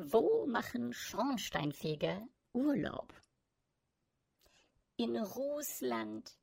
Wo machen Schornsteinfeger Urlaub? In Russland.